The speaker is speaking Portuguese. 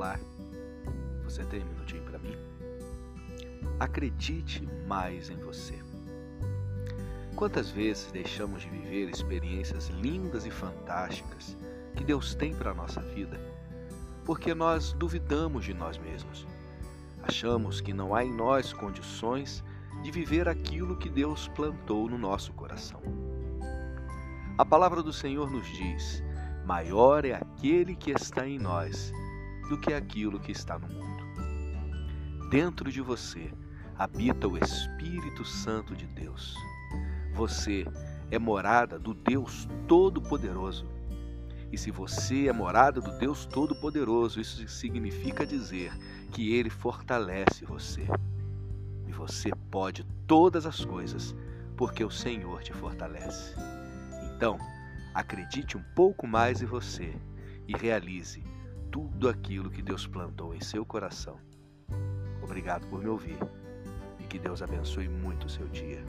Olá, você tem um minutinho para mim? Acredite mais em você. Quantas vezes deixamos de viver experiências lindas e fantásticas que Deus tem para a nossa vida porque nós duvidamos de nós mesmos? Achamos que não há em nós condições de viver aquilo que Deus plantou no nosso coração. A palavra do Senhor nos diz: maior é aquele que está em nós do que aquilo que está no mundo. Dentro de você habita o Espírito Santo de Deus. Você é morada do Deus Todo-Poderoso. E se você é morada do Deus Todo-Poderoso, isso significa dizer que Ele fortalece você. E você pode todas as coisas, porque o Senhor te fortalece. Então, acredite um pouco mais em você e realize tudo aquilo que Deus plantou em seu coração. Obrigado por me ouvir e que Deus abençoe muito o seu dia.